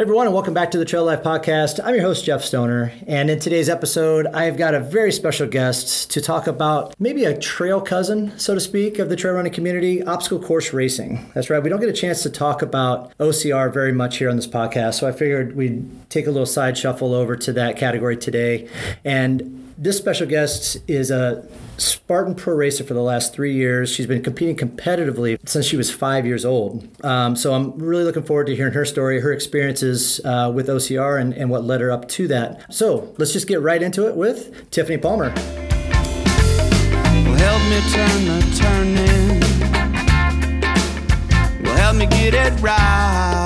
everyone, and welcome back to the Trail Life Podcast. I'm your host, Jeff Stoner, and in today's episode, I've got a very special guest to talk about maybe a trail cousin, so to speak, of the trail running community obstacle course racing. That's right, we don't get a chance to talk about OCR very much here on this podcast, so I figured we'd take a little side shuffle over to that category today. And this special guest is a Spartan pro racer for the last three years. She's been competing competitively since she was five years old. Um, so I'm really looking forward to hearing her story, her experiences uh, with OCR, and, and what led her up to that. So let's just get right into it with Tiffany Palmer. Well, help me turn the turning. Well, help me get it right.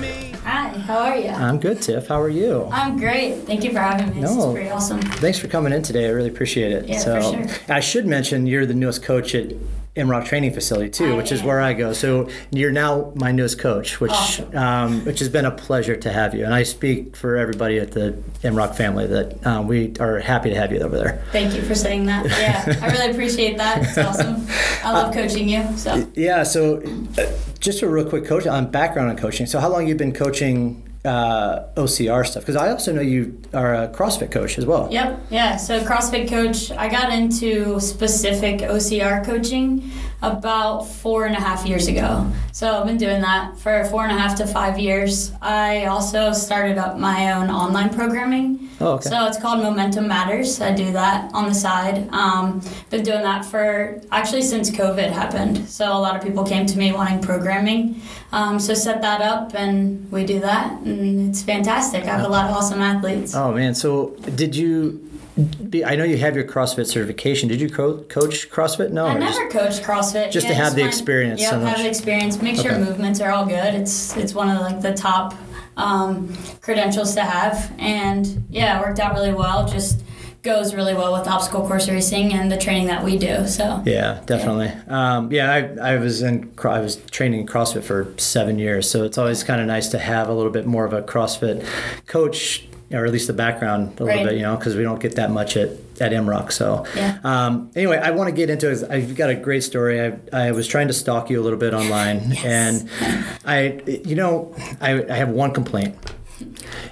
Me. Hi, how are you? I'm good, Tiff. How are you? I'm great. Thank you for having me. This No. is pretty awesome. Thanks for coming in today. I really appreciate it. Yeah, so, for sure. I should mention you're the newest coach at MROC Training Facility too, I which is where I go. So you're now my newest coach, which Awesome. um, which has been a pleasure to have you. And I speak for everybody at the MROC family that um, we are happy to have you over there. Thank you for saying that. Yeah, I really appreciate that. It's awesome. I love coaching you. So Yeah. So uh, just a real quick coach on background on coaching. So how long you been coaching uh, OCR stuff? Because I also know you are a CrossFit coach as well. Yep, yeah. So CrossFit coach, I got into specific OCR coaching about four and a half years ago. So I've been doing that for four and a half to five years. I also started up my own online programming. Oh, okay. So it's called Momentum Matters. I do that on the side. Um, been doing that for actually since COVID happened. So a lot of people came to me wanting programming. Um, so set that up and we do that, and it's fantastic. I have a lot of awesome athletes. Oh man, so did you? I know you have your CrossFit certification. Did you co- coach CrossFit? No, I or just- never coached CrossFit. just to have it's the experience Yeah, so have the experience. Make sure Okay. movements are all good. It's it's one of like the top um, credentials to have, and yeah, it worked out really well. Just goes really well with obstacle course racing and the training that we do. So Yeah, definitely. Um, yeah, I, I was in I was training CrossFit for seven years, so it's always kind of nice to have a little bit more of a CrossFit coach, or at least the background a little bit, you know, because we don't get that much at at MROC. So Yeah. um, anyway, I want to get into. it. I've got a great story. I, I was trying to stalk you a little bit online, and I, you know, I, I have one complaint.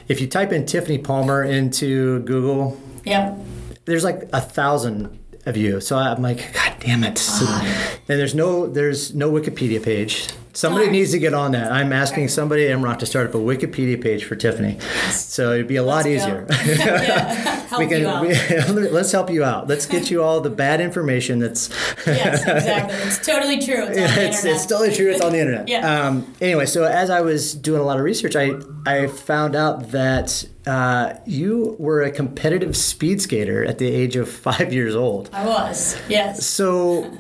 If you type in Tiffany Palmer into Google, yep. there's like a thousand of you. So I'm like, God damn it. So, and there's no there's no Wikipedia page. Somebody needs to get on that. I'm asking somebody at MROC to start up a Wikipedia page for Tiffany. So it'd be a lot Let's easier. yeah. We can we- let's help you out. Let's get you all the bad information that's yes, exactly. It's totally true. It's on the it's, internet. it's totally true. It's on the internet. Yeah. Um, anyway, so as I was doing a lot of research, I I found out that uh, you were a competitive speed skater at the age of five years old. I was. Yes. So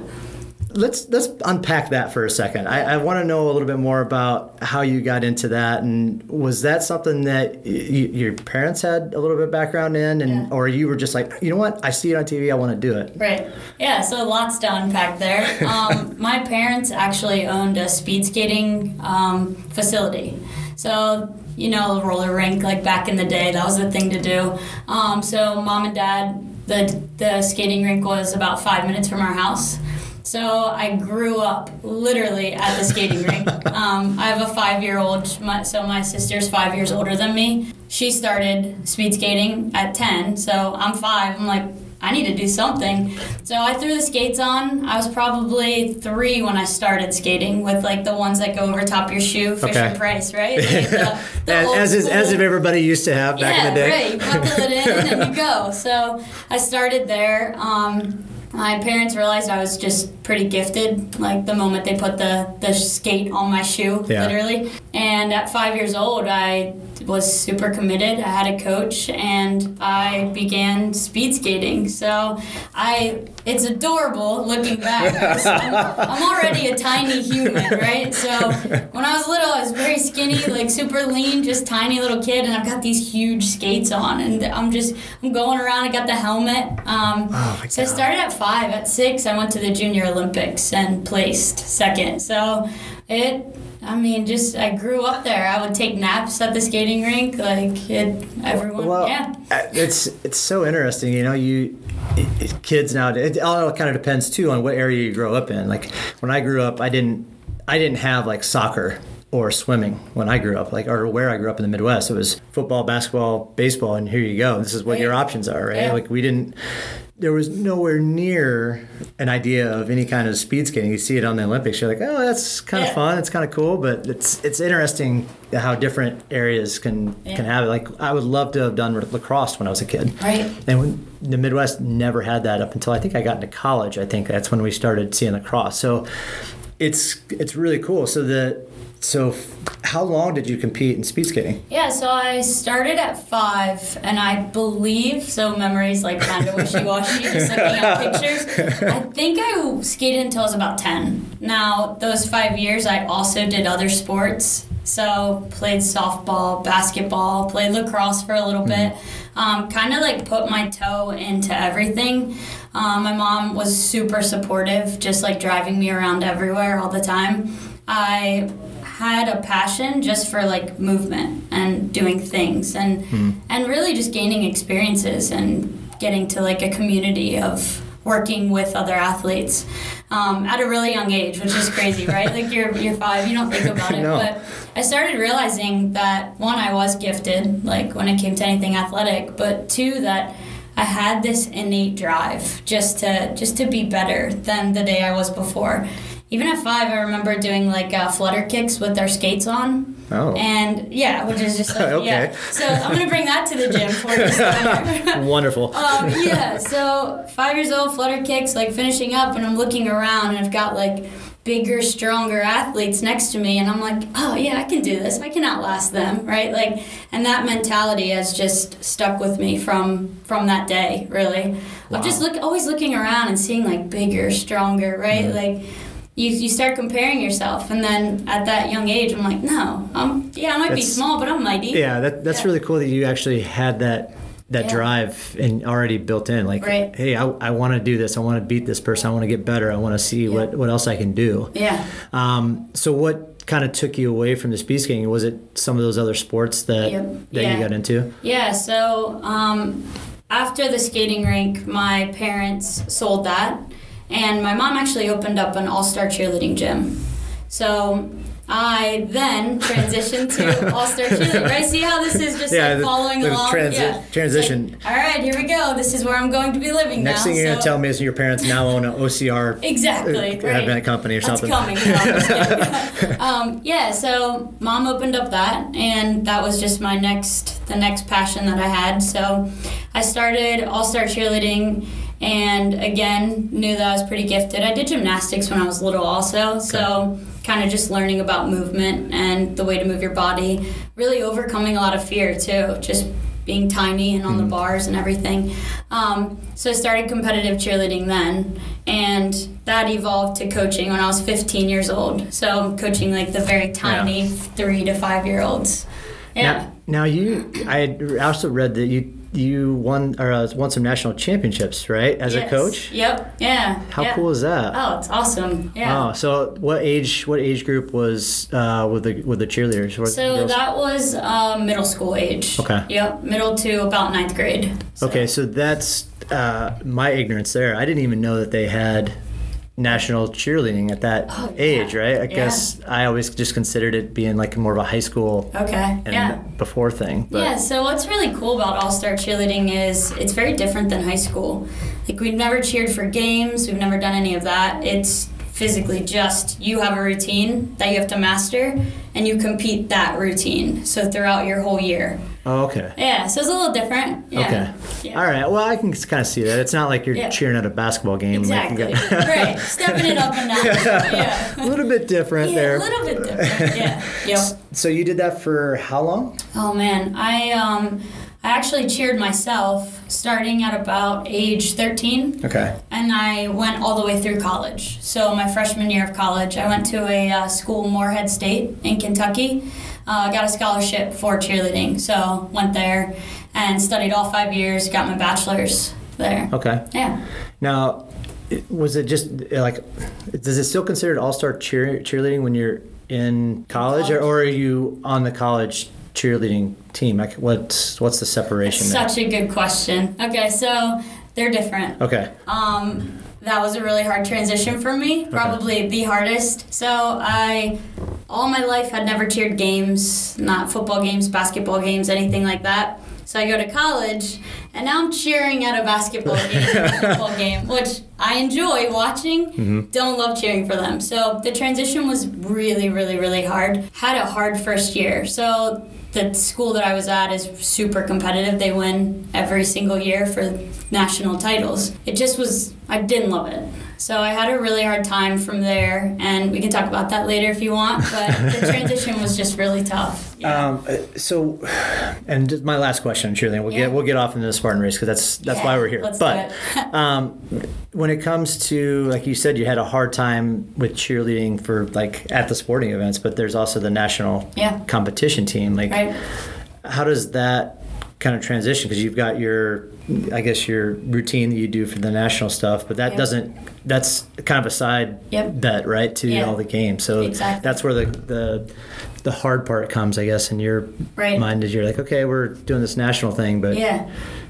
let's let's unpack that for a second. I, I want to know a little bit more about how you got into that, and was that something that y- your parents had a little bit of background in, and Yeah. or you were just like, you know what, I see it on TV, I want to do it. Right. Yeah, so lots to unpack there. Um, my parents actually owned a speed skating um, facility. So, you know, a roller rink, like back in the day, that was the thing to do. Um, so, mom and dad, the, the skating rink was about five minutes from our house. So I grew up literally at the skating rink. Um, I have a five-year-old, so my sister's five years older than me. She started speed skating at ten, so I'm five. I'm like, I need to do something. So I threw the skates on. I was probably three when I started skating with like the ones that go over top your shoe, Fisher Okay. Price, right? Like the, the as, as, is, as if everybody used to have back yeah, in the day. right. You buckle it in and you go. So I started there. Um, my parents realized I was just pretty gifted. Like the moment they put the the skate on my shoe, Yeah. literally. And at five years old, I was super committed. I had a coach, and I began speed skating. So I, it's adorable looking back. I'm, I'm already a tiny human, right? So when I was little, I was very skinny, like super lean, just tiny little kid, and I've got these huge skates on, and I'm just I'm going around. I got the helmet. Um, Oh, so I started at five. At six, I went to the Junior Olympics and placed second. So it I mean, just I grew up there. I would take naps at the skating rink, like it, everyone. Well, yeah. uh, it's it's so interesting. You know, you it, it- kids nowadays. It all kind of depends too on what area you grow up in. Like when I grew up, I didn't I didn't have like soccer or swimming when I grew up, like or where I grew up in the Midwest. It was football, basketball, baseball, and here you go. This is what your options are, right? Yeah. Like we didn't. There was nowhere near an idea of any kind of speed skating. You see it on the Olympics, you're like, oh, that's kind of Yeah. fun. It's kind of cool, but it's it's interesting how different areas can Yeah. can have it. Like I would love to have done lacrosse when I was a kid. Right. And when the Midwest never had that up until I think I got into college. I think that's when we started seeing lacrosse. So it's it's really cool. So the so f- how long did you compete in speed skating? Yeah, so I started at five, and I believe so. Memories like kind of wishy washy, just looking at pictures. I think I skated until I was about ten. Now those five years, I also did other sports. So played softball, basketball, played lacrosse for a little bit. Um, kind of like put my toe into everything. Um, my mom was super supportive, just like driving me around everywhere all the time. I had a passion just for like movement and doing things and and really just gaining experiences and getting to like a community of working with other athletes um, at a really young age, which is crazy, right? Like you're you're five, you don't think about it, No. but I started realizing that one, I was gifted, like when it came to anything athletic, but two, that I had this innate drive just to just to be better than the day I was before. Even at five, I remember doing like uh, flutter kicks with our skates on. Oh. And yeah, which is just like, Okay. yeah. So I'm gonna bring that to the gym for you. Wonderful. Um, yeah, so five years old, flutter kicks, like finishing up, and I'm looking around, and I've got like bigger, stronger athletes next to me, and I'm like, oh yeah, I can do this. I can outlast them, right? Like, and that mentality has just stuck with me from from that day, really. I'm just look always looking around and seeing like bigger, stronger, right? Like. You, you start comparing yourself, and then at that young age, I'm like, no, um, yeah, I might be small, but I'm mighty. Yeah, that, that's Yeah. really cool that you actually had that that Yeah. drive and already built in. Like, Right. hey, I, I want to do this. I want to beat this person. I want to get better. I want to see what, what else I can do. Yeah. Um, so what kind of took you away from the speed skating? Was it some of those other sports that Yep. that Yeah. you got into? Yeah, so um, after the skating rink, my parents sold that, and my mom actually opened up an all star cheerleading gym. So I then transitioned to all star cheerleading. Right? See how this is just Yeah, like following the along? transi- yeah. transition. Like, all right, here we go. This is where I'm going to be living Next now. thing you're so- gonna tell me is your parents now own an OCR Exactly. uh, right. company or That's something. coming. No, I'm just kidding. um, yeah, so mom opened up that, and that was just my next, the next passion that I had. So I started All Star Cheerleading, and again knew that I was pretty gifted. I did gymnastics when I was little, also. So kind of just learning about movement and the way to move your body, really overcoming a lot of fear too. Just being tiny and on the bars and everything. Um, so I started competitive cheerleading then, and that evolved to coaching when I was 15 years old. So I'm coaching like the very tiny three to five year olds. Yeah. Now, now you, I had also read that you you won or uh, won some national championships, right, as a Yes. coach? Yep. Yeah. How cool is that? Oh, it's awesome. Yeah. Oh, so what age? What age group was uh, with the with the cheerleaders? What So girls? that was uh, middle school age. Okay. Yep, middle to about ninth grade. So- Okay, so that's uh, my ignorance there. I didn't even know that they had national cheerleading at that Oh, yeah. age, right? I Yeah. guess I always just considered it being like more of a high school Okay. and yeah. before thing. But Yeah, so what's really cool about All Star Cheerleading is it's very different than high school. Like, we've never cheered for games, we've never done any of that. It's physically just you have a routine that you have to master and you compete that routine. So, throughout your whole year. oh, okay. Yeah, so it's a little different. Yeah. Okay. Yeah. All right. Well, I can kind of see that. It's not like you're Yeah. cheering at a basketball game. like Exactly. right. Stepping it up a notch. Yeah. a little bit different Yeah, there. a little bit different. Yeah. Yep. So you did that for how long? Oh man, I um I actually cheered myself starting at about age 13 Okay. and I went all the way through college. So my freshman year of college, I went to a uh, school, Morehead State in Kentucky. Uh, got a scholarship for cheerleading, so went there and studied all five years. Got my bachelor's there. Okay. Yeah. Now, was it just like, does it still considered all star cheer cheerleading when you're in college, Or, college. or are you on the college cheerleading team? Like, what's what's the separation? there? Such a good question. Okay, so they're different. Okay. Um, that was a really hard transition for me, probably the hardest. So I, all my life, had never cheered games, not football games, basketball games, anything like that. So I go to college, and now I'm cheering at a basketball game, football game, which I enjoy watching. Mm-hmm. Don't love cheering for them. So the transition was really, really, really hard. Had a hard first year. So the school that I was at is super competitive. They win every single year for national titles. It just was, I didn't love it. So I had a really hard time from there, and we can talk about that later if you want. But the transition was just really tough. Yeah. Um, uh, so, and just my last question on cheerleading. We'll Yeah. get we'll get off into the Spartan race because that's that's why we're here. but um, when it comes to like you said, you had a hard time with cheerleading for like at the sporting events, but there's also the national Yeah. competition team. Like, right. how does that kind of transition? Because you've got your, I guess your routine that you do for the national stuff, but that Yep. doesn't. That's kind of a side Yep. bet, right, to Yeah. all the games. So Exactly. that's where the the the hard part comes, I guess, in your Right. mind is you're like, okay, we're doing this national thing, but Yeah.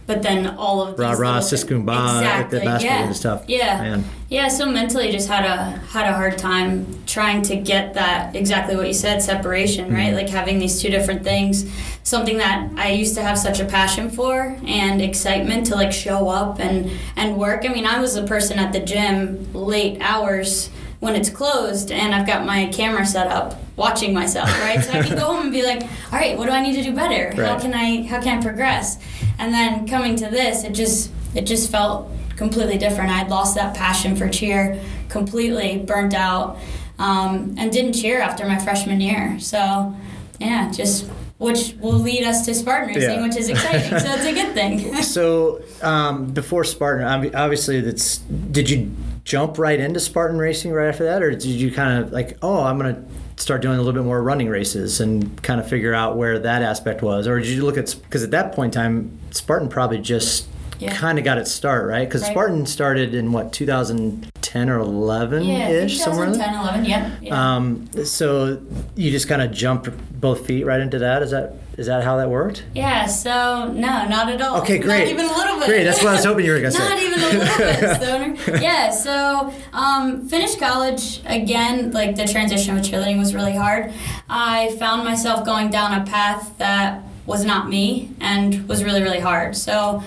But then all of these rah rah, siskum ba, exactly. the basketball yeah. tough. Yeah. Man. Yeah, so mentally just had a had a hard time trying to get that exactly what you said, separation, right? Mm-hmm. Like having these two different things. Something that I used to have such a passion for and excitement to like show up and and work. I mean, I was a person at the gym late hours when it's closed and I've got my camera set up watching myself, right? So I can go home and be like, all right, what do I need to do better? How can I how can I progress? And then coming to this, it just it just felt completely different. I had lost that passion for cheer completely, burnt out, um, and didn't cheer after my freshman year. So, yeah, just which will lead us to Spartan racing, Yeah. which is exciting. so it's a good thing. So um, before Spartan, obviously, that's did you jump right into Spartan racing right after that, or did you kind of like, oh, I'm gonna start doing a little bit more running races and kind of figure out where that aspect was, or did you look at because at that point in time, Spartan probably just Yeah. kind of got its start, right? Because Right. Spartan started in what 2010 or 11 yeah, ish, somewhere. in there? 2010, 11, yep. Yeah. Um, so you just kind of jumped both feet right into that. Is that is that how that worked? yeah, so no, not at all. Okay, great. Not even a little bit. Great. That's what I was hoping you were gonna say. Not even a little bit, Stoner. Yeah, so um, finished college again. Like the transition with cheerleading was really hard. I found myself going down a path that was not me and was really really hard. So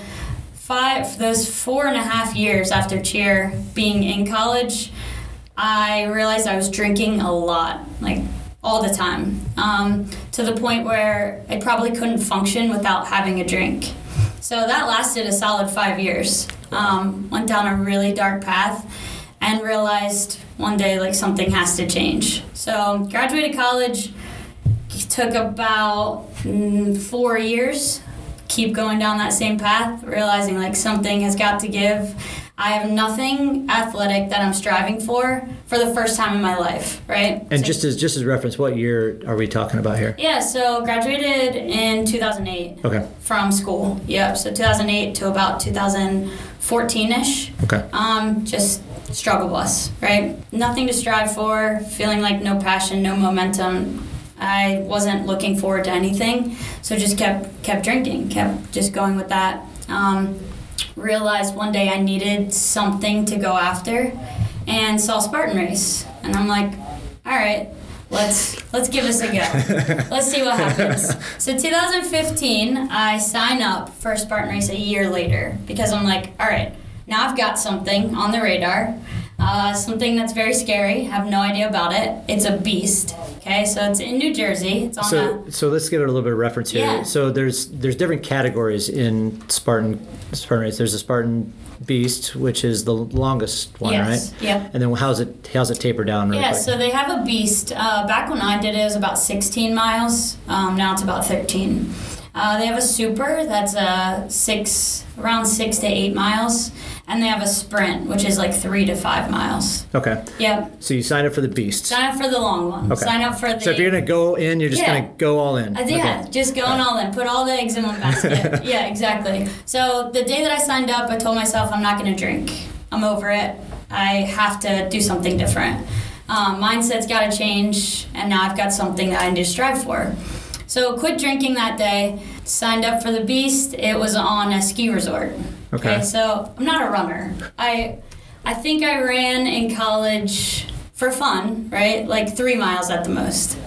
five those four and a half years after cheer being in college, I realized I was drinking a lot, like all the time, um, to the point where I probably couldn't function without having a drink. So that lasted a solid five years. Um, went down a really dark path and realized one day like something has to change. So graduated college, took about mm, four years keep going down that same path realizing like something has got to give i have nothing athletic that i'm striving for for the first time in my life right And So- just as just as reference, what year are we talking about here? yeah so graduated in 2008 Okay. from school yep so 2008 to about 2014ish Okay. um, just struggle bus, right? Nothing to strive for, feeling like no passion, no momentum. I wasn't looking forward to anything, so just kept kept drinking, kept just going with that. Um, realized one day I needed something to go after, and saw Spartan Race, and I'm like, all right, let's let's give this a go. let's see what happens. So 2015, I sign up for Spartan Race a year later because I'm like, all right, now I've got something on the radar, uh, something that's very scary. Have no idea about it. It's a beast. Okay, so it's in New Jersey. It's on So a so let's give it a little bit of reference here. Yeah. So there's there's different categories in Spartan Spartan race. There's a Spartan Beast, which is the longest one, Yes, right? yep. And then how's it how's it taper down? Really Yeah, quick? so they have a beast. Uh, back when I did it, it was about 16 miles. Um, now it's about 13. Uh, they have a super that's uh, six, around six to eight miles, and they have a sprint, which is like three to five miles. okay. Yep. So you sign up for the Beast. Sign up for the long one. Okay. Sign up for the. So if you're gonna go in, you're just Yeah. gonna go all in. Uh, yeah, Okay. just going all in. Put all the eggs in one basket. yeah, exactly. So the day that I signed up, I told myself I'm not going to drink. I'm over it. I have to do something different. Um, mindset's got to change, and now I've got something that I need to strive for. So quit drinking that day. Signed up for the Beast. It was on a ski resort. Okay. So I'm not a runner. I I think I ran in college for fun, right? Like three miles at the most.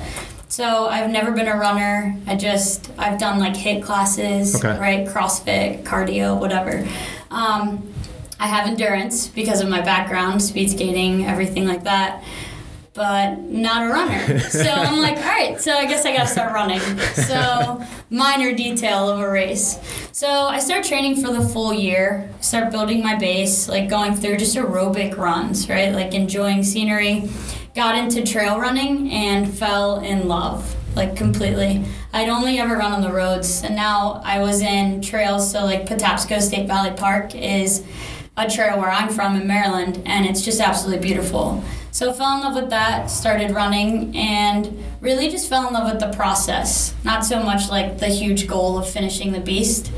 So I've never been a runner. I just I've done like HIIT classes, Okay. right? CrossFit, cardio, whatever. Um, I have endurance because of my background, speed skating, everything like that. But not a runner. So I'm like, all right, so I guess I gotta start running. So, minor detail of a race. So, I start training for the full year, start building my base, like going through just aerobic runs, right? Like enjoying scenery. Got into trail running and fell in love, like completely. I'd only ever run on the roads, and now I was in trails. So, like Patapsco State Valley Park is a trail where I'm from in Maryland, and it's just absolutely beautiful. So fell in love with that, started running, and really just fell in love with the process. Not so much like the huge goal of finishing the beast.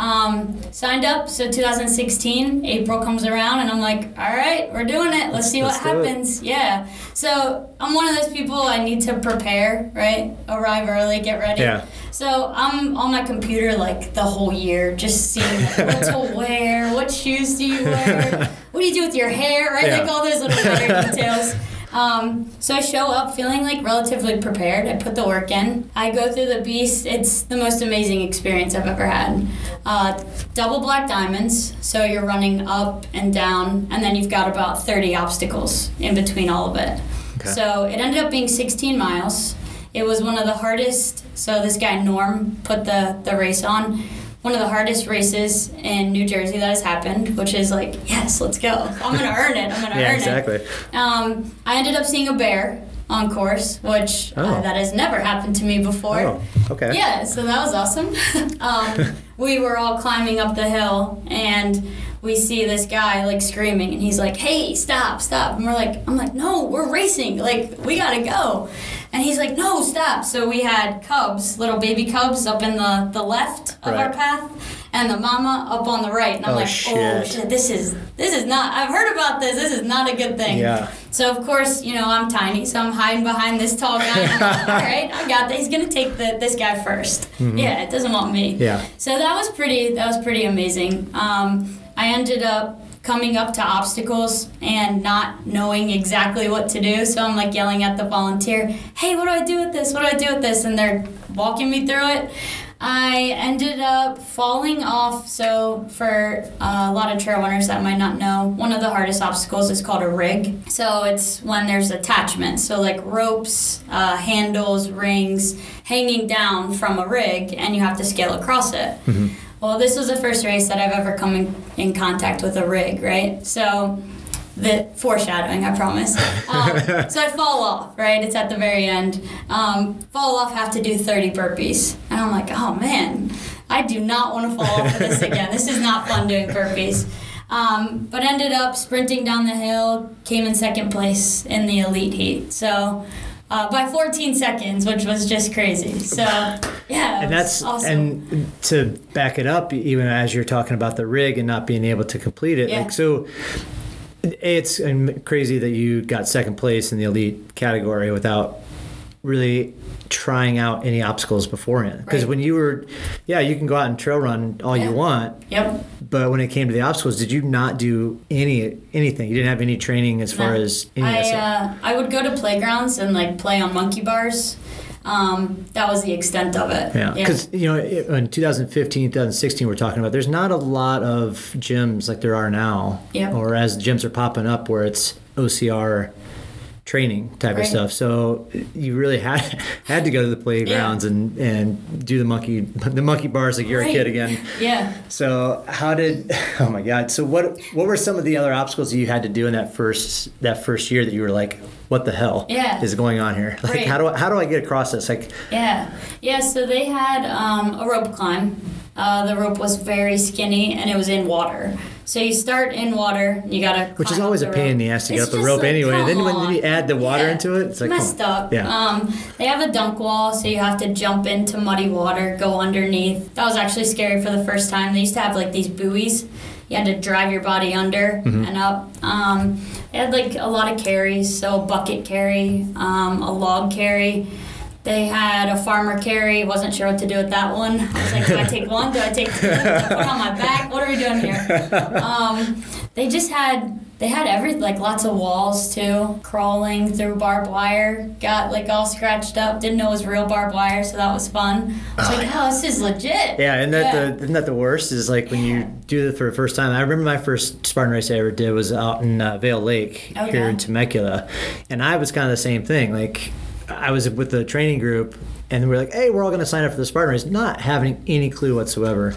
Um, signed up, so 2016, April comes around, and I'm like, all right, we're doing it. Let's see what Let's happens. Yeah. So I'm one of those people I need to prepare, right? Arrive early, get ready. Yeah. So I'm on my computer like the whole year, just seeing like, what to wear, what shoes do you wear, what do you do with your hair, right? Yeah. Like all those little minor details. Um, so I show up feeling like relatively prepared. I put the work in. I go through the beast. It's the most amazing experience I've ever had. Uh, double black diamonds, so you're running up and down, and then you've got about 30 obstacles in between all of it. Okay. So it ended up being 16 miles. It was one of the hardest. So this guy Norm put the the race on. One of the hardest races in New Jersey that has happened, which is like, yes, let's go. I'm gonna earn it. I'm gonna Yeah, earn exactly. it. Um, I ended up seeing a bear on course, which uh, Oh. that has never happened to me before. Oh, okay. Yeah, so that was awesome. um, we were all climbing up the hill and we see this guy like screaming and he's like, "Hey, stop, stop!" And we're like, "I'm like, no, we're racing. Like, we gotta go." And he's like, "No, stop!" So we had cubs, little baby cubs, up in the the left of our path, and the mama up on the right. And I'm Oh, like, "Oh shit. shit, this is this is not. I've heard about this. This is not a good thing." Yeah. So of course, you know, I'm tiny, so I'm hiding behind this tall guy. And I'm like, All right, I got that. He's gonna take the this guy 1st Yeah, it doesn't want me. Mm-hmm. Yeah. So that was pretty. That was pretty amazing. Um, I ended up coming up to obstacles and not knowing exactly what to do. So I'm like yelling at the volunteer, "Hey, what do I do with this? What do I do with this?" And they're walking me through it. I ended up falling off. So, for uh, a lot of trail runners that might not know, one of the hardest obstacles is called a rig. So, it's when there's attachments. So, like ropes, uh, handles, rings hanging down from a rig, and you have to scale across it. Well, this was the first race that I've ever come in, in contact with a rig, right? So, the foreshadowing, I promise. Um, so I fall off, right? It's at the very end. Um, fall off, have to do 30 burpees. And I'm like, oh man, I do not want to fall off of this again. This is not fun doing burpees. Um, but ended up sprinting down the hill, came in second place in the elite heat. So uh, by 14 seconds, which was just crazy. So yeah, and that's awesome. and to back it up even as you're talking about the rig and not being able to complete it Yeah. like so it's crazy that you got second place in the elite category without really trying out any obstacles beforehand because Right. when you were yeah you can go out and trail run all Yeah. you want yep. but when it came to the obstacles did you not do any anything you didn't have any training as far as any I, uh, I would go to playgrounds and like play on monkey bars. Um, that was the extent of it. Yeah, because you know, it- in 2015, 2016, we're talking about. There's not a lot of gyms like there are now, Yep. or as gyms are popping up where it's OCR training type of stuff. So you really had had to go to the playgrounds and and do the monkey the monkey bars like you're a kid again. Yeah. So how did? Oh my God! So what what were some of the other obstacles you had to do in that first that first year that you were like, what the hell Yeah. is going on here? Like Right. how do I, how do I get across this? Like Yeah. Yeah. So they had um, a rope climb. Uh, the rope was very skinny and it was in water. So you start in water. You gotta. Which is always a pain in the ass to It's get up just rope like, anyway. Then when on. you add the water Yeah. into it, it's like messed up. Yeah. Um, they have a dunk wall, so you have to jump into muddy water, go underneath. That was actually scary for the first time. They used to have like these buoys. you had to drive your body under and up. Um, it had like a lot of carries, so a bucket carry, um, a log carry. They had a farmer carry. Wasn't sure what to do with that one. I was like, do I take one? Do I take two? Do I put on my back? What are we doing here? Um, they just had they had every like lots of walls too. Crawling through barbed wire, got like all scratched up. Didn't know it was real barbed wire, so that was fun. I was like, oh, this is legit. Yeah, and that Yeah. the isn't that the worst is like when you do it for the first time. I remember my first Spartan race I ever did was out in uh, Vail Lake Okay. here in Temecula, and I was kind of the same thing. Like I was with the training group, and we are like, "Hey, we're all going to sign up for the Spartan race," not having any clue whatsoever.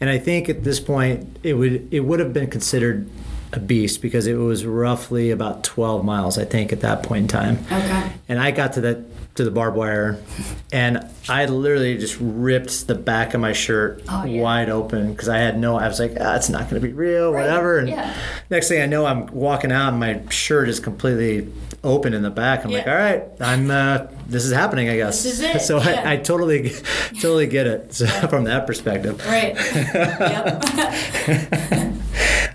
And I think at this point, it would it would have been considered a beast because it was roughly about 12 miles, I think, at that point in time. Okay. And I got to that to the barbed wire, and I literally just ripped the back of my shirt Oh, yeah. wide open because I had no. I was like, ah, it's not going to be real, Right, whatever. And yeah. next thing I know, I'm walking out, and my shirt is completely open in the back. I'm like, all right, I'm. Uh, this is happening, I guess. This is it, So yeah. I, I totally, totally get it so, from that perspective. Right. yep.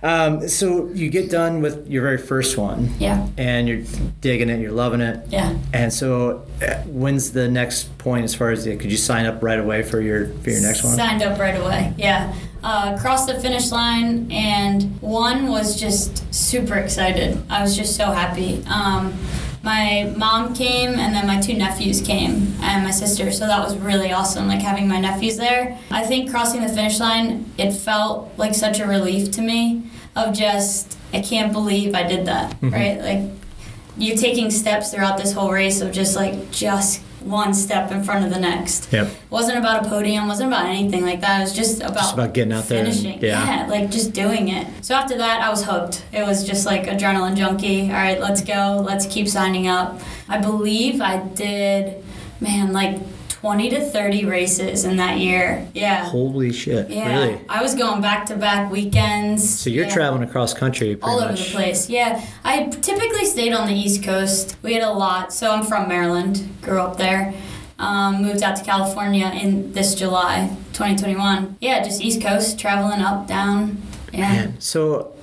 Um, so you get done with your very first one. Yeah. And you're digging it, you're loving it. Yeah. And so, uh, when's the next point as far as the, could you sign up right away for your for your next one? Signed up right away. Yeah. Uh, crossed the finish line, and one was just super excited. I was just so happy. Um, my mom came, and then my two nephews came, and my sister. So that was really awesome, like having my nephews there. I think crossing the finish line, it felt like such a relief to me of just, I can't believe I did that, right? Like, you're taking steps throughout this whole race of just like, just one step in front of the next Yep. wasn't about a podium, wasn't about anything like that. It was just about Just about getting out there and- finishing. yeah. like just doing it. So after that, I was hooked. It was just like adrenaline junkie. All right, let's go. Let's keep signing up. I believe I did, man, like 20 to 30 races in that year. Yeah. Holy shit! yeah. Really? I was going back to back weekends. So you're Yeah traveling across country all much. over the place. Yeah, I typically stayed on the East Coast. We had a lot. So I'm from Maryland. Grew up there. Um, moved out to California in this July, 2021. Yeah, just East Coast, traveling up, down. Yeah. Man, so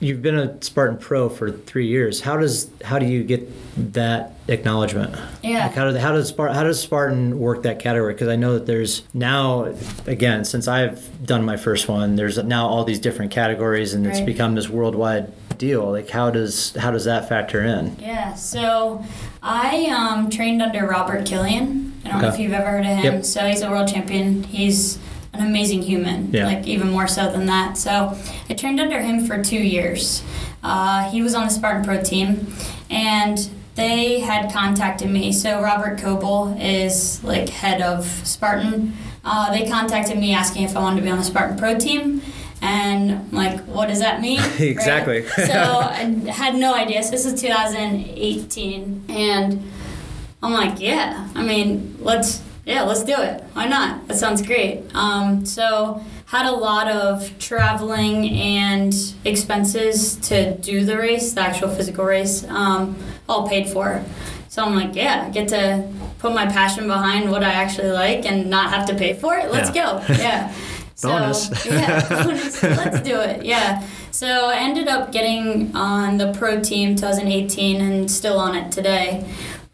you've been a Spartan Pro for three years. How does how do you get that acknowledgement? Yeah. Like how, do, how does Spart- how does Spartan work that category? Because I know that there's now again since I've done my first one, there's now all these different categories, and it's become this worldwide deal. Like how does how does that factor in? Yeah, so I um, trained under Robert Killian. I don't know if you've ever heard of him. Yep. So he's a world champion. He's an amazing human, Yeah. like even more so than that. So I trained under him for two years. Uh, he was on the Spartan Pro team, and they had contacted me. So Robert Coble is like head of Spartan. Uh, they contacted me asking if I wanted to be on the Spartan Pro team. And I'm like, what does that mean? Right? Exactly. So I had no idea. So this is 2018, and I'm like, yeah. I mean, let's yeah, let's do it. Why not? That sounds great. Um, so had a lot of traveling and expenses to do the race, the actual physical race, um, all paid for. So I'm like, yeah, I get to put my passion behind what I actually like and not have to pay for it. Let's Yeah. go. Yeah. So, Bonus. yeah, bonus. Let's do it. Yeah. So I ended up getting on the pro team 2018 and still on it today.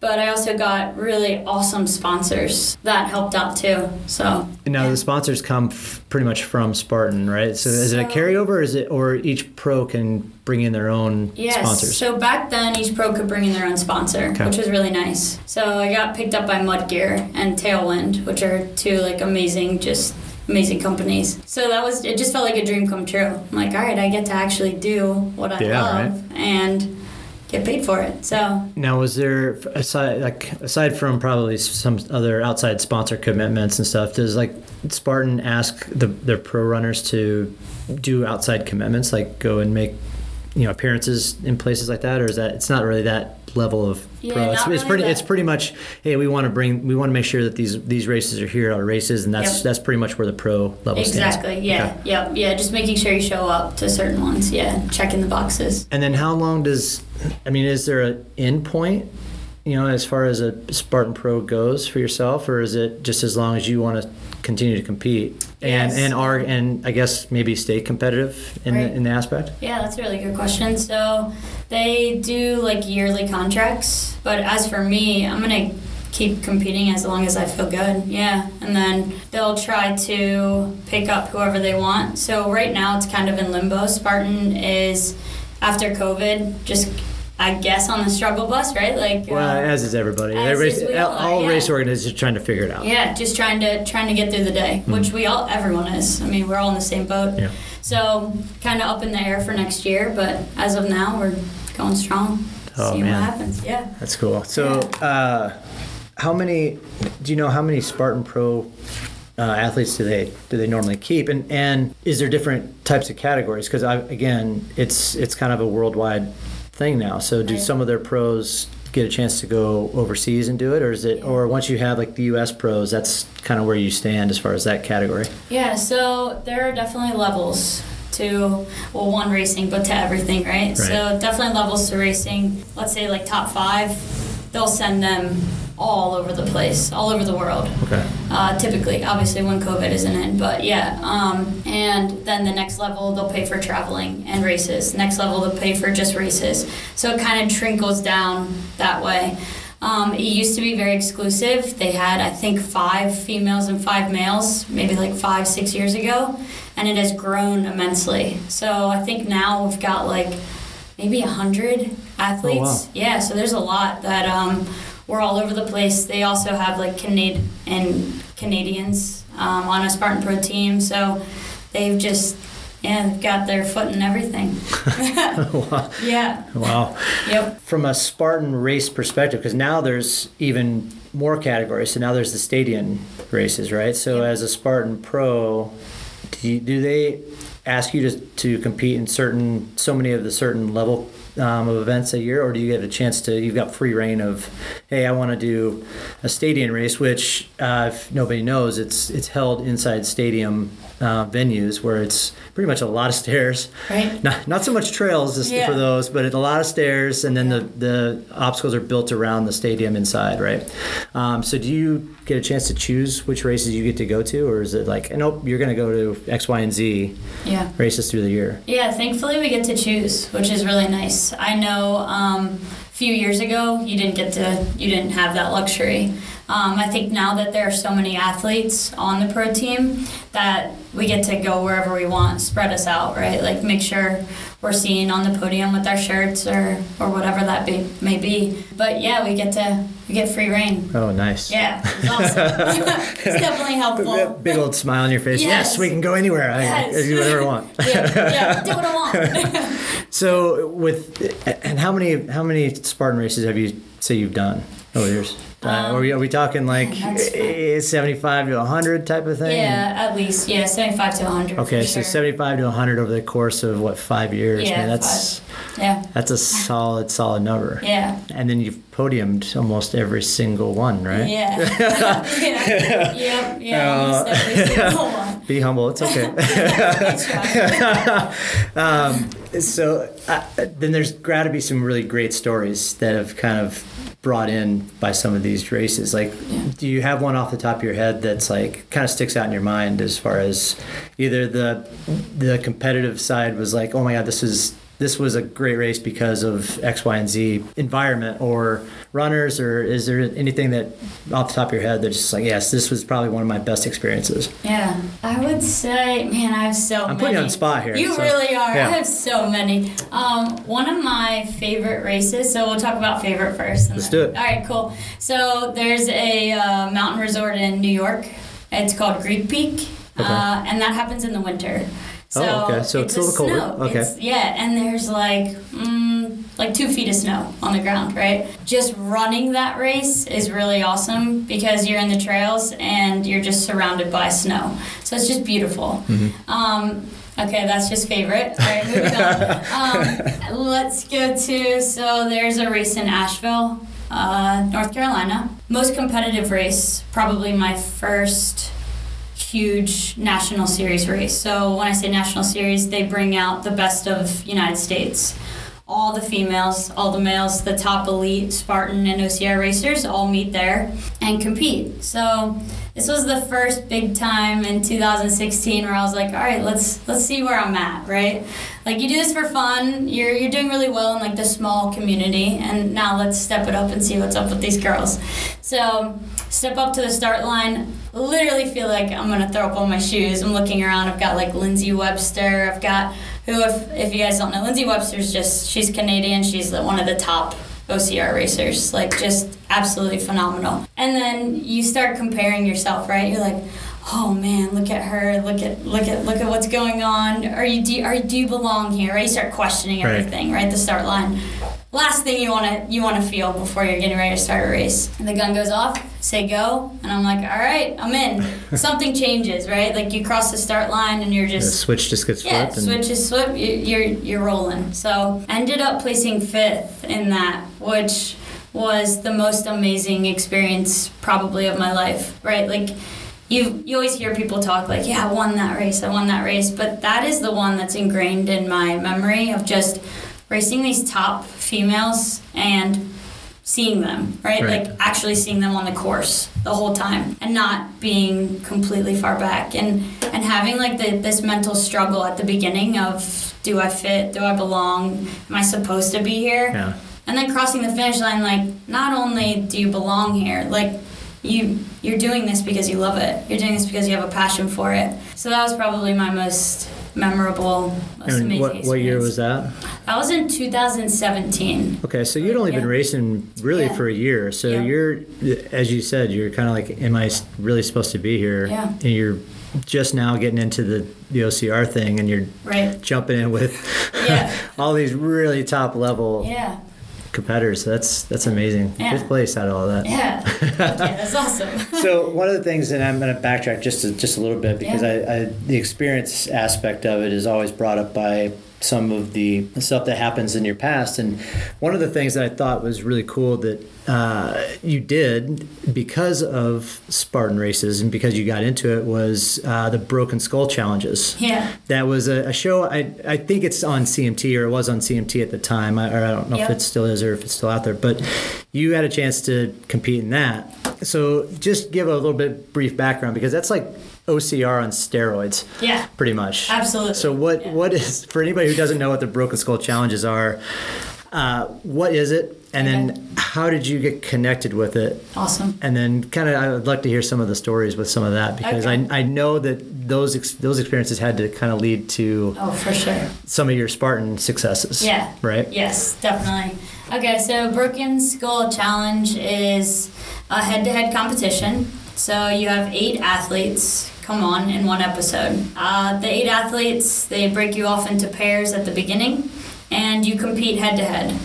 But I also got really awesome sponsors that helped out too. So And now yeah. the sponsors come f- pretty much from Spartan, right? So is it a carryover, or is it, or each pro can bring in their own Yes. sponsors? So back then, each pro could bring in their own sponsor, Okay. which was really nice. So I got picked up by Mudgear and Tailwind, which are two like amazing, just amazing companies. So that was it. Just felt like a dream come true. I'm like, all right, I get to actually do what I Yeah, love and get paid for it. So Now, was there aside like aside from probably some other outside sponsor commitments and stuff? Does like Spartan ask the their pro runners to do outside commitments, like go and make you know appearances in places like that, or is that it's not really that level of Yeah, pro? It's, not it's really pretty. that. It's pretty much. Hey, we want to bring. We want to make sure that these these races are here are races, and that's Yep. that's pretty much where the pro level stands. exactly, yeah, Okay. yep, yeah. Just making sure you show up to certain ones. Yeah, checking the boxes. And then how long does? I mean, is there an end point you know, as far as a Spartan Pro goes for yourself, or is it just as long as you want to continue to compete and Yes. and are and I guess maybe stay competitive in Right. the, in the aspect? Yeah, that's a really good question. So they do like yearly contracts, but as for me, I'm gonna keep competing as long as I feel good. Yeah, and then they'll try to pick up whoever they want. So right now it's kind of in limbo. Spartan is after COVID, just I guess on the struggle bus, right? Like Well, uh, as is everybody. as Every- is all are, all yeah. race organizers are trying to figure it out. yeah, just trying to trying to get through the day, which we all everyone is. I mean, we're all in the same boat. Hmm. Yeah. So kind of up in the air for next year, but as of now, we're going strong. Oh, See man. what happens. Yeah. That's cool. So, uh, how many? Do you know how many Spartan Pro uh, athletes do they do they normally keep? And and is there different types of categories? Because again, it's it's kind of a worldwide thing now. So, do Right. some of their pros get a chance to go overseas and do it, or is it, or once you have like the U.S. pros, that's kind of where you stand as far as that category? Yeah. So there are definitely levels to well, one racing, but to everything, right? So definitely levels to racing. Let's say like top five, they'll send them all over the place, all over the world. Okay. uh, typically, obviously when COVID isn't in, but yeah. Um, and then the next level, they'll pay for traveling and races. Next level, they'll pay for just races. So it kind of trickles down that way. Um, it used to be very exclusive. They had, I think, five females and five males, maybe like five, six years ago, and it has grown immensely. So I think now we've got like maybe a hundred athletes. wow. Yeah, so there's a lot that um, we're all over the place. They also have like Canad and Canadians um, on a Spartan Pro team, so they've just yeah they've got their foot in everything. wow. yeah. Wow. Yep. From a Spartan race perspective, because now there's even more categories. So now there's the stadium races, right? So Yep. as a Spartan Pro, do, you, do they ask you to, to compete in certain, so many of the certain level um, of events a year, or do you get a chance to? You've got free reign of, hey, I want to do a stadium race, which uh, if nobody knows, it's it's held inside stadium uh, venues where it's pretty much a lot of stairs. Right. Not, not so much trails Yeah. for those, but it's a lot of stairs, and then the, the obstacles are built around the stadium inside, right? Um, so, do you get a chance to choose which races you get to go to, or is it like, nope, you're going to go to X, Y, and Z Yeah. races through the year? Yeah, thankfully we get to choose, which is really nice. I know um, a few years ago you didn't get to, you didn't have that luxury. Um, I think now that there are so many athletes on the pro team that we get to go wherever we want, spread us out, right? Like make sure we're seen on the podium with our shirts or, or whatever that be, may be. But yeah, we get to we get free reign. Oh, nice. Yeah, it's awesome. it's definitely helpful. Big old smile on your face. Yes, Yes. we can go anywhere. I, I Yes. do whatever I want. yeah, yeah, do what I want. So, with and how many how many Spartan races have you say you've done over the years? Uh, are, we, are we talking like eh, 75 to 100 type of thing? Yeah, at least. Yeah, 75 to 100. Okay, so sure. 75 to 100 over the course of what five years? Yeah, Man, that's Yeah, that's a solid, solid number. yeah. And then you've podiumed almost every single one, right? Yeah. yeah. Yeah. every one. Be humble. It's okay. Try. so uh, then there's got to be some really great stories that have kind of brought in by some of these races. Like, do you have one off the top of your head that's like kind of sticks out in your mind as far as either the the competitive side was like, oh my god, this is this was a great race because of X, Y, and Z environment or runners, or is there anything that off the top of your head that's just like, yes, this was probably one of my best experiences? Yeah. I would say, man, I have so I'm many. putting you on spot here, You so- really are. yeah. I have so many. Um, one of my favorite races, so we'll talk about favorite first. Let's then- do it. All right, cool. So there's a uh, mountain resort in New York. It's called Greek Peak. Okay. Uh, and that happens in the winter. So Oh, okay. So it's little colder. snow. Okay. It's- yeah, and there's like mm, like two feet of snow on the ground, right? Just running that race is really awesome because you're in the trails and you're just surrounded by snow. So it's just beautiful. Mm-hmm. Um, okay, that's just favorite. All right, moving on. Um, let's go to so there's a race in Asheville, uh, North Carolina. Most competitive race, probably my first huge national series race. So when I say national series, they bring out the best of United States all the females, all the males, the top elite Spartan and OCR racers all meet there and compete. So this was the first big time in 2016 where I was like, all right, let's let's see where I'm at, right? Like you do this for fun, you're you're doing really well in like the small community, and now let's step it up and see what's up with these girls. So step up to the start line. Literally feel like I'm gonna throw up all my shoes. I'm looking around. I've got like Lindsay Webster. I've got who, if, if you guys don't know, Lindsay Webster's just she's Canadian. She's the, one of the top OCR racers, like just absolutely phenomenal. And then you start comparing yourself, right? You're like, oh man, look at her, look at look at look at what's going on. Are you do are do you belong here? Right? You start questioning Right. everything, right? The start line. Last thing you wanna you wanna feel before you're getting ready to start a race. And the gun goes off, say go, and I'm like, all right, I'm in. Something changes, right? Like you cross the start line and you're just The switch just gets yeah, flipped. switch is flipped. you- You're you're rolling. So ended up placing fifth in that, which was the most amazing experience probably of my life. Right, like. You, you always hear people talk like, yeah, I won that race, I won that race, but that is the one that's ingrained in my memory of just racing these top females and seeing them, right? Right. Like actually seeing them on the course the whole time and not being completely far back and and having like the, this mental struggle at the beginning of do I fit? Do I belong? Am I supposed to be here? yeah. And then crossing the finish line like not only do you belong here, like you you're doing this because you love it. You're doing this because you have a passion for it. So that was probably my most memorable, uh, And amazing what, what year was that? That was in 2017. Okay, so you'd only been racing really Yeah. for a year. So Yeah. you're, as you said, you're kind of like, am I really supposed to be here? Yeah. And you're just now getting into the, the OCR thing and you're Right. jumping in with Yeah. all these really top level Yeah. Competitors. That's that's amazing. Yeah. Fifth place out of all that. Yeah. yeah, that's awesome. so one of the things, and I'm going to backtrack just a, just a little bit because I, I the experience aspect of it is always brought up by some of the stuff that happens in your past, and one of the things that I thought was really cool that uh, you did because of Spartan races and because you got into it was uh, the Broken Skull challenges. Yeah. That was a, a show. I I think it's on CMT or it was on CMT at the time. I, or I don't know Yep. if it still is or if it's still out there. But you had a chance to compete in that. So just give a little bit brief background because that's like OCR on steroids, Yeah. pretty much. Absolutely. So what Yeah. what is for anybody who doesn't know what the Broken Skull challenges are? Uh, what is it? And Okay. then how did you get connected with it? Awesome. And then kind of, I would like to hear some of the stories with some of that because Okay. I, I know that those ex- those experiences had to kind of lead to Oh, for sure. some of your Spartan successes. Yeah. Right. Yes, definitely. Okay, so Broken Skull Challenge is a head to head competition. So you have eight athletes come on in one episode. Uh, the eight athletes, they break you off into pairs at the beginning and you compete head to head.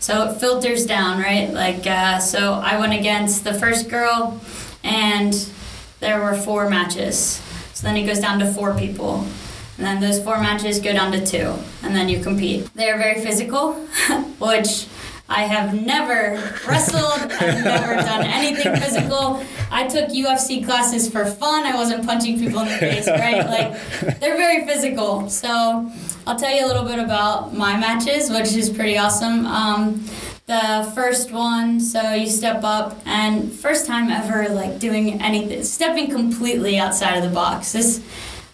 So it filters down, right? Like, uh, so I went against the first girl and there were four matches. So then it goes down to four people. And then those four matches go down to two. And then you compete. They're very physical, which I have never wrestled. I've never done anything physical. I took UFC classes for fun. I wasn't punching people in the face, right? Like, they're very physical. So I'll tell you a little bit about my matches, which is pretty awesome. Um, the first one, so you step up, and first time ever like doing anything, stepping completely outside of the box. This,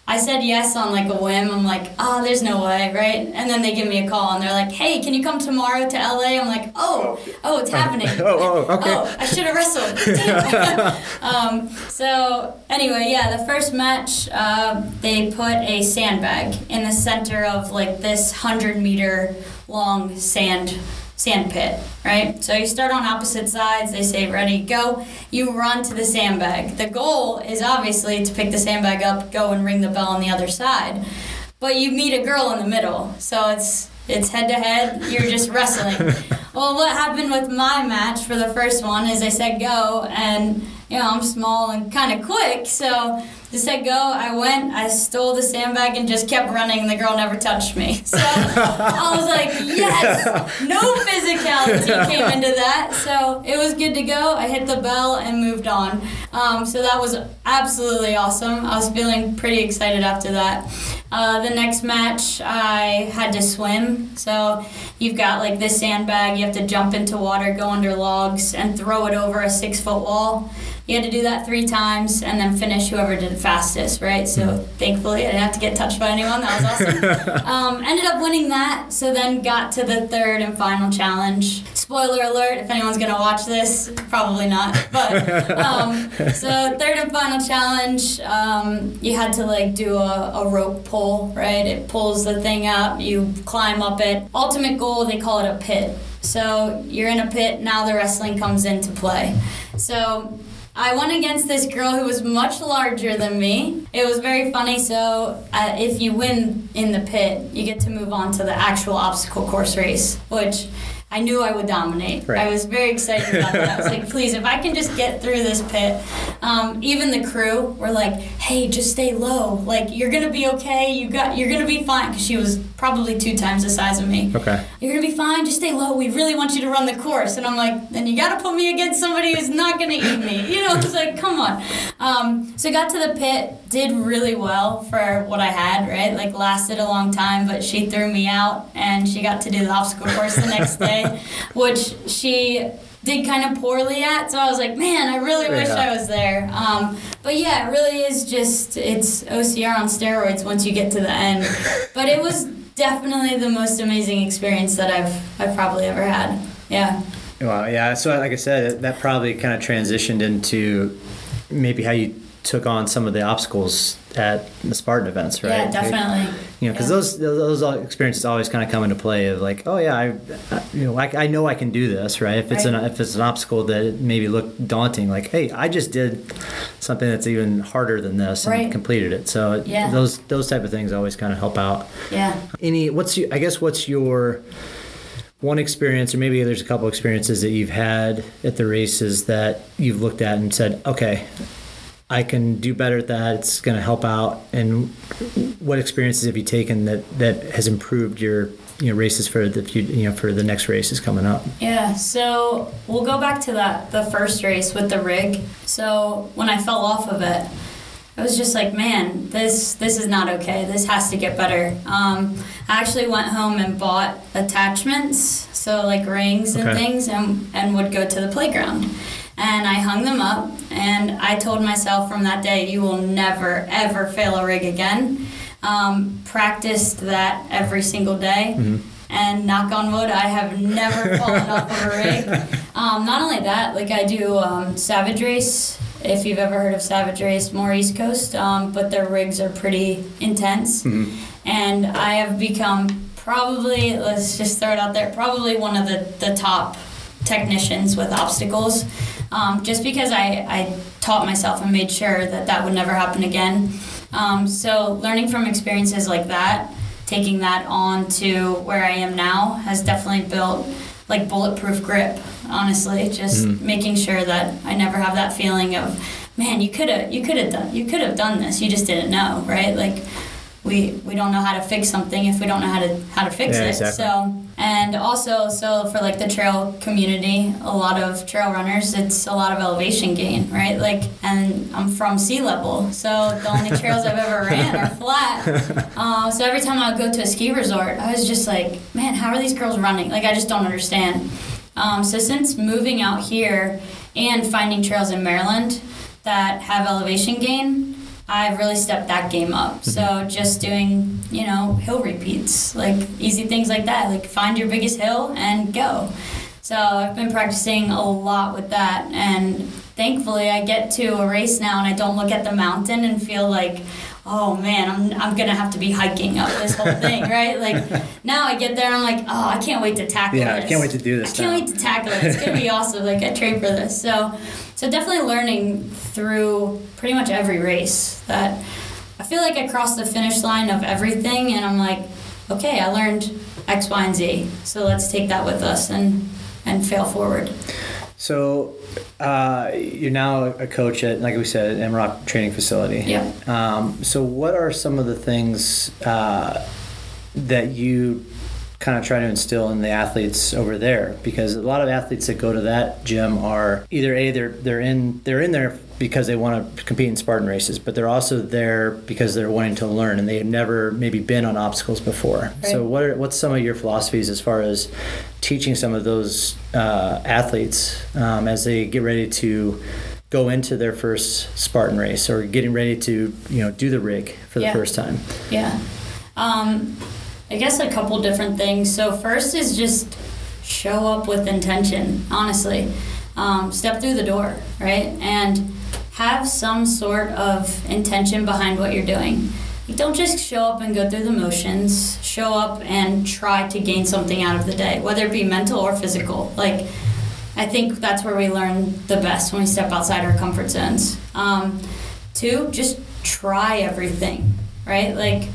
I said yes on like a whim. I'm like, oh, there's no way, right? And then they give me a call and they're like, hey, can you come tomorrow to LA? I'm like, oh, oh, it's happening. Oh, oh, okay. Oh, I should have wrestled. Um, so anyway, yeah, the first match, uh, they put a sandbag in the center of like this hundred meter long sand sand pit, right? So you start on opposite sides. They say ready, go. You run to the sandbag. The goal is obviously to pick the sandbag up, go and ring the bell on the other side. But you meet a girl in the middle, so it's it's head to head. You're just wrestling. well, what happened with my match for the first one is I said go, and you know I'm small and kind of quick, so They said go. I went. I stole the sandbag and just kept running. And the girl never touched me. So I was like, yes, no physicality came into that. So it was good to go. I hit the bell and moved on. Um, so that was absolutely awesome. I was feeling pretty excited after that. Uh, the next match, I had to swim. So you've got like this sandbag. You have to jump into water, go under logs, and throw it over a six foot wall. You had to do that three times and then finish whoever did it fastest, right? So thankfully, I didn't have to get touched by anyone. That was awesome. um, ended up winning that. So then got to the third and final challenge. Spoiler alert: if anyone's gonna watch this, probably not. But um, so third and final challenge, um, you had to like do a, a rope pull, right? It pulls the thing up. You climb up it. Ultimate goal, they call it a pit. So you're in a pit. Now the wrestling comes into play. So I went against this girl who was much larger than me. It was very funny. So, uh, if you win in the pit, you get to move on to the actual obstacle course race, which I knew I would dominate. Right. I was very excited about that. I was like, please, if I can just get through this pit. Um, even the crew were like, hey, just stay low. Like, you're going to be okay. You got, you're going to be fine. Because she was probably two times the size of me. Okay. You're gonna be fine. Just stay low. We really want you to run the course. And I'm like, then you gotta put me against somebody who's not gonna eat me. You know, it's like, come on. Um, so got to the pit, did really well for what I had. Right, like lasted a long time, but she threw me out, and she got to do the obstacle course the next day, which she did kind of poorly at. So I was like, man, I really wish Yeah. I was there. Um, but yeah, it really is just it's OCR on steroids once you get to the end. But it was definitely the most amazing experience that I've I've probably ever had. Yeah. Well, yeah. So, like I said, that probably kind of transitioned into maybe how you took on some of the obstacles at the Spartan events, right? Yeah, definitely. You know, because Yeah. those those experiences always kind of come into play of like, oh yeah, I, I you know, I, I know I can do this, right? If it's an if it's an obstacle that maybe looked daunting, like, hey, I just did something that's even harder than this and Right. completed it. So Yeah. those those type of things always kind of help out. Yeah. Any what's you? I guess what's your one experience, or maybe there's a couple experiences that you've had at the races that you've looked at and said, okay, I can do better at that. It's going to help out. And what experiences have you taken that that has improved your you know races for the few, you know for the next races coming up? Yeah, so we'll go back to that the first race with the rig. So when I fell off of it, I was just like, man, this this is not okay. This has to get better. Um, I actually went home and bought attachments, so like rings and Okay. things, and and would go to the playground. And I hung them up, and I told myself from that day, you will never ever fail a rig again. Um, practiced that every single day and knock on wood, I have never fallen off of a rig. Um, not only that, like I do um, Savage Race. If you've ever heard of Savage Race, more East Coast, um, but their rigs are pretty intense. And I have become probably, let's just throw it out there, probably one of the, the top technicians with obstacles. Um, just because I, I taught myself and made sure that that would never happen again. Um, so learning from experiences like that, taking that on to where I am now has definitely built like bulletproof grip. Honestly, just making sure that I never have that feeling of, man, you could have, you could have done, you could have done this, you just didn't know, right? Like, we we don't know how to fix something if we don't know how to how to fix Yeah, it. exactly. So and also so for like the trail community, a lot of trail runners, it's a lot of elevation gain, right? Like and I'm from sea level, so the only trails I've ever ran are flat. Uh, so every time I would go to a ski resort, I was just like, man, how are these girls running? Like I just don't understand. Um, so since moving out here and finding trails in Maryland that have elevation gain, I've really stepped that game up. Mm-hmm. So just doing, you know, hill repeats, like easy things like that. Like find your biggest hill and go. So I've been practicing a lot with that and thankfully I get to a race now and I don't look at the mountain and feel like, oh man, I'm, I'm gonna have to be hiking up this whole thing, right? Like now I get there and I'm like, oh, I can't wait to tackle it. Yeah, I can't wait to do this I can't wait to tackle it. It's gonna be awesome. Like I trained for this. So so definitely learning through pretty much every race that I feel like I crossed the finish line of everything and I'm like, okay, I learned X, Y, and Z. So let's take that with us and and fail forward. So uh, you're now a coach at, like we said, Emrock Training Facility. Yeah. Um, so what are some of the things uh, that you kind of try to instill in the athletes over there? Because a lot of athletes that go to that gym are either a they're they're in they're in there because they want to compete in Spartan races, but they're also there because they're wanting to learn and they've never maybe been on obstacles before. So what are, what's some of your philosophies as far as teaching some of those uh, athletes um, as they get ready to go into their first Spartan race or getting ready to you know do the rig for the Yeah. first time? Yeah. Um, I guess a couple different things. So first is just show up with intention. Honestly, um, step through the door, right, and have some sort of intention behind what you're doing. Don't just show up and go through the motions. Show up and try to gain something out of the day, whether it be mental or physical. Like, I think that's where we learn the best when we step outside our comfort zones. Um, two, just try everything, right? Like,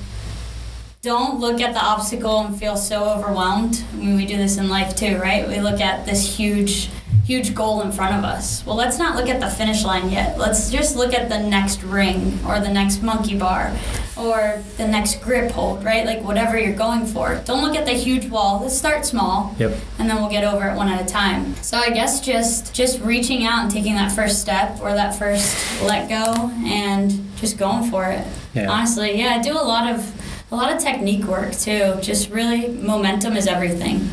don't look at the obstacle and feel so overwhelmed. I mean, we do this in life too, right? We look at this huge, huge goal in front of us. Well, let's not look at the finish line yet. Let's just look at the next ring or the next monkey bar or the next grip hold, right? Like whatever you're going for. Don't look at the huge wall. Let's start small Yep. and then we'll get over it one at a time. So I guess just just reaching out and taking that first step or that first let go and just going for it. Yeah. Honestly, yeah, I do a lot of a lot of technique work too. Just really momentum is everything.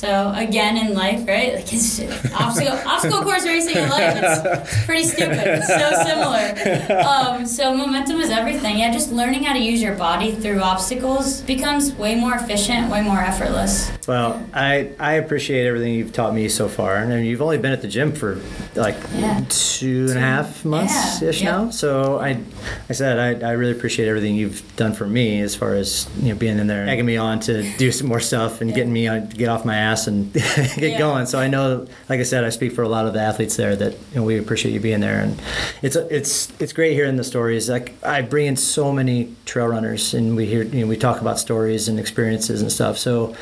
So again in life, right? Like it's obstacle obstacle course racing in life. It's, pretty stupid. It's so similar. Um, so momentum is everything. Yeah, just learning how to use your body through obstacles becomes way more efficient, way more effortless. Well, I, I appreciate everything you've taught me so far. And you've only been at the gym for like Yeah. two and a half months ish Yeah. now. So I, I said I, I really appreciate everything you've done for me as far as you know being in there, egging me on to do some more stuff and getting me on to get off my ass and get Yeah. going. So I know, like I said, I speak for a lot of the athletes there that you know, we appreciate you being there. And it's it's it's great hearing the stories. Like I bring in so many trail runners and we hear you know we talk about stories and experiences and stuff. So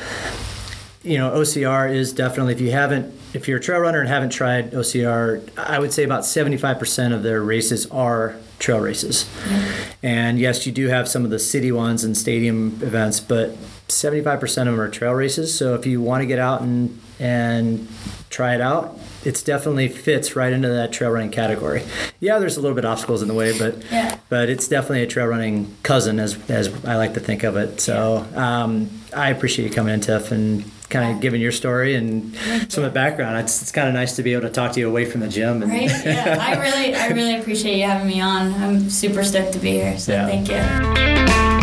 you know, OCR is definitely if you haven't if you're a trail runner and haven't tried OCR, I would say about 75% of their races are trail races. And yes, you do have some of the city ones and stadium events, but 75% of them are trail races. So if you want to get out and and try it out, it's definitely fits right into that trail running category. Yeah, there's a little bit of obstacles in the way, but Yeah. but it's definitely a trail running cousin as as I like to think of it. So um, I appreciate you coming in, Tiff, and kind of giving your story and some of the background. It's, it's kind of nice to be able to talk to you away from the gym. And, Right? Yeah. I really, I really appreciate you having me on. I'm super stoked to be here. So Yeah. thank you.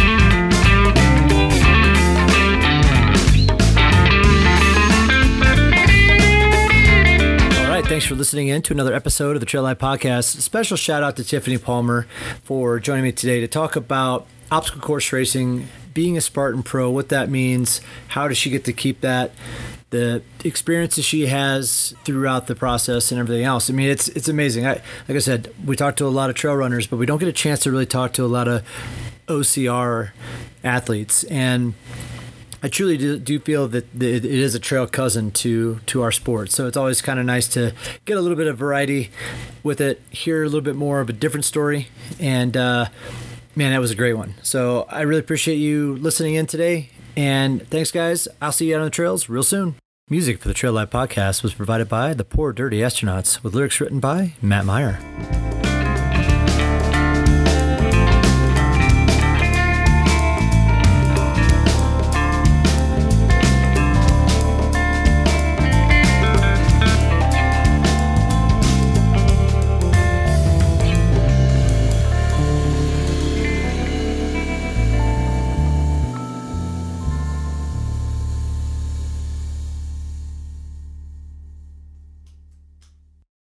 For listening in to another episode of the Trail Life Podcast. Special shout out to Tiffany Palmer for joining me today to talk about obstacle course racing, being a Spartan Pro, what that means, how does she get to keep that, the experiences she has throughout the process, and everything else. I mean, it's it's amazing. I, like I said, we talk to a lot of trail runners, but we don't get a chance to really talk to a lot of OCR athletes and. I truly do, do feel that it is a trail cousin to to our sport. So it's always kind of nice to get a little bit of variety with it, hear a little bit more of a different story, and uh, man, that was a great one. So I really appreciate you listening in today, and thanks, guys. I'll see you out on the trails real soon. Music for the Trail Life podcast was provided by the Poor Dirty Astronauts with lyrics written by Matt Meyer.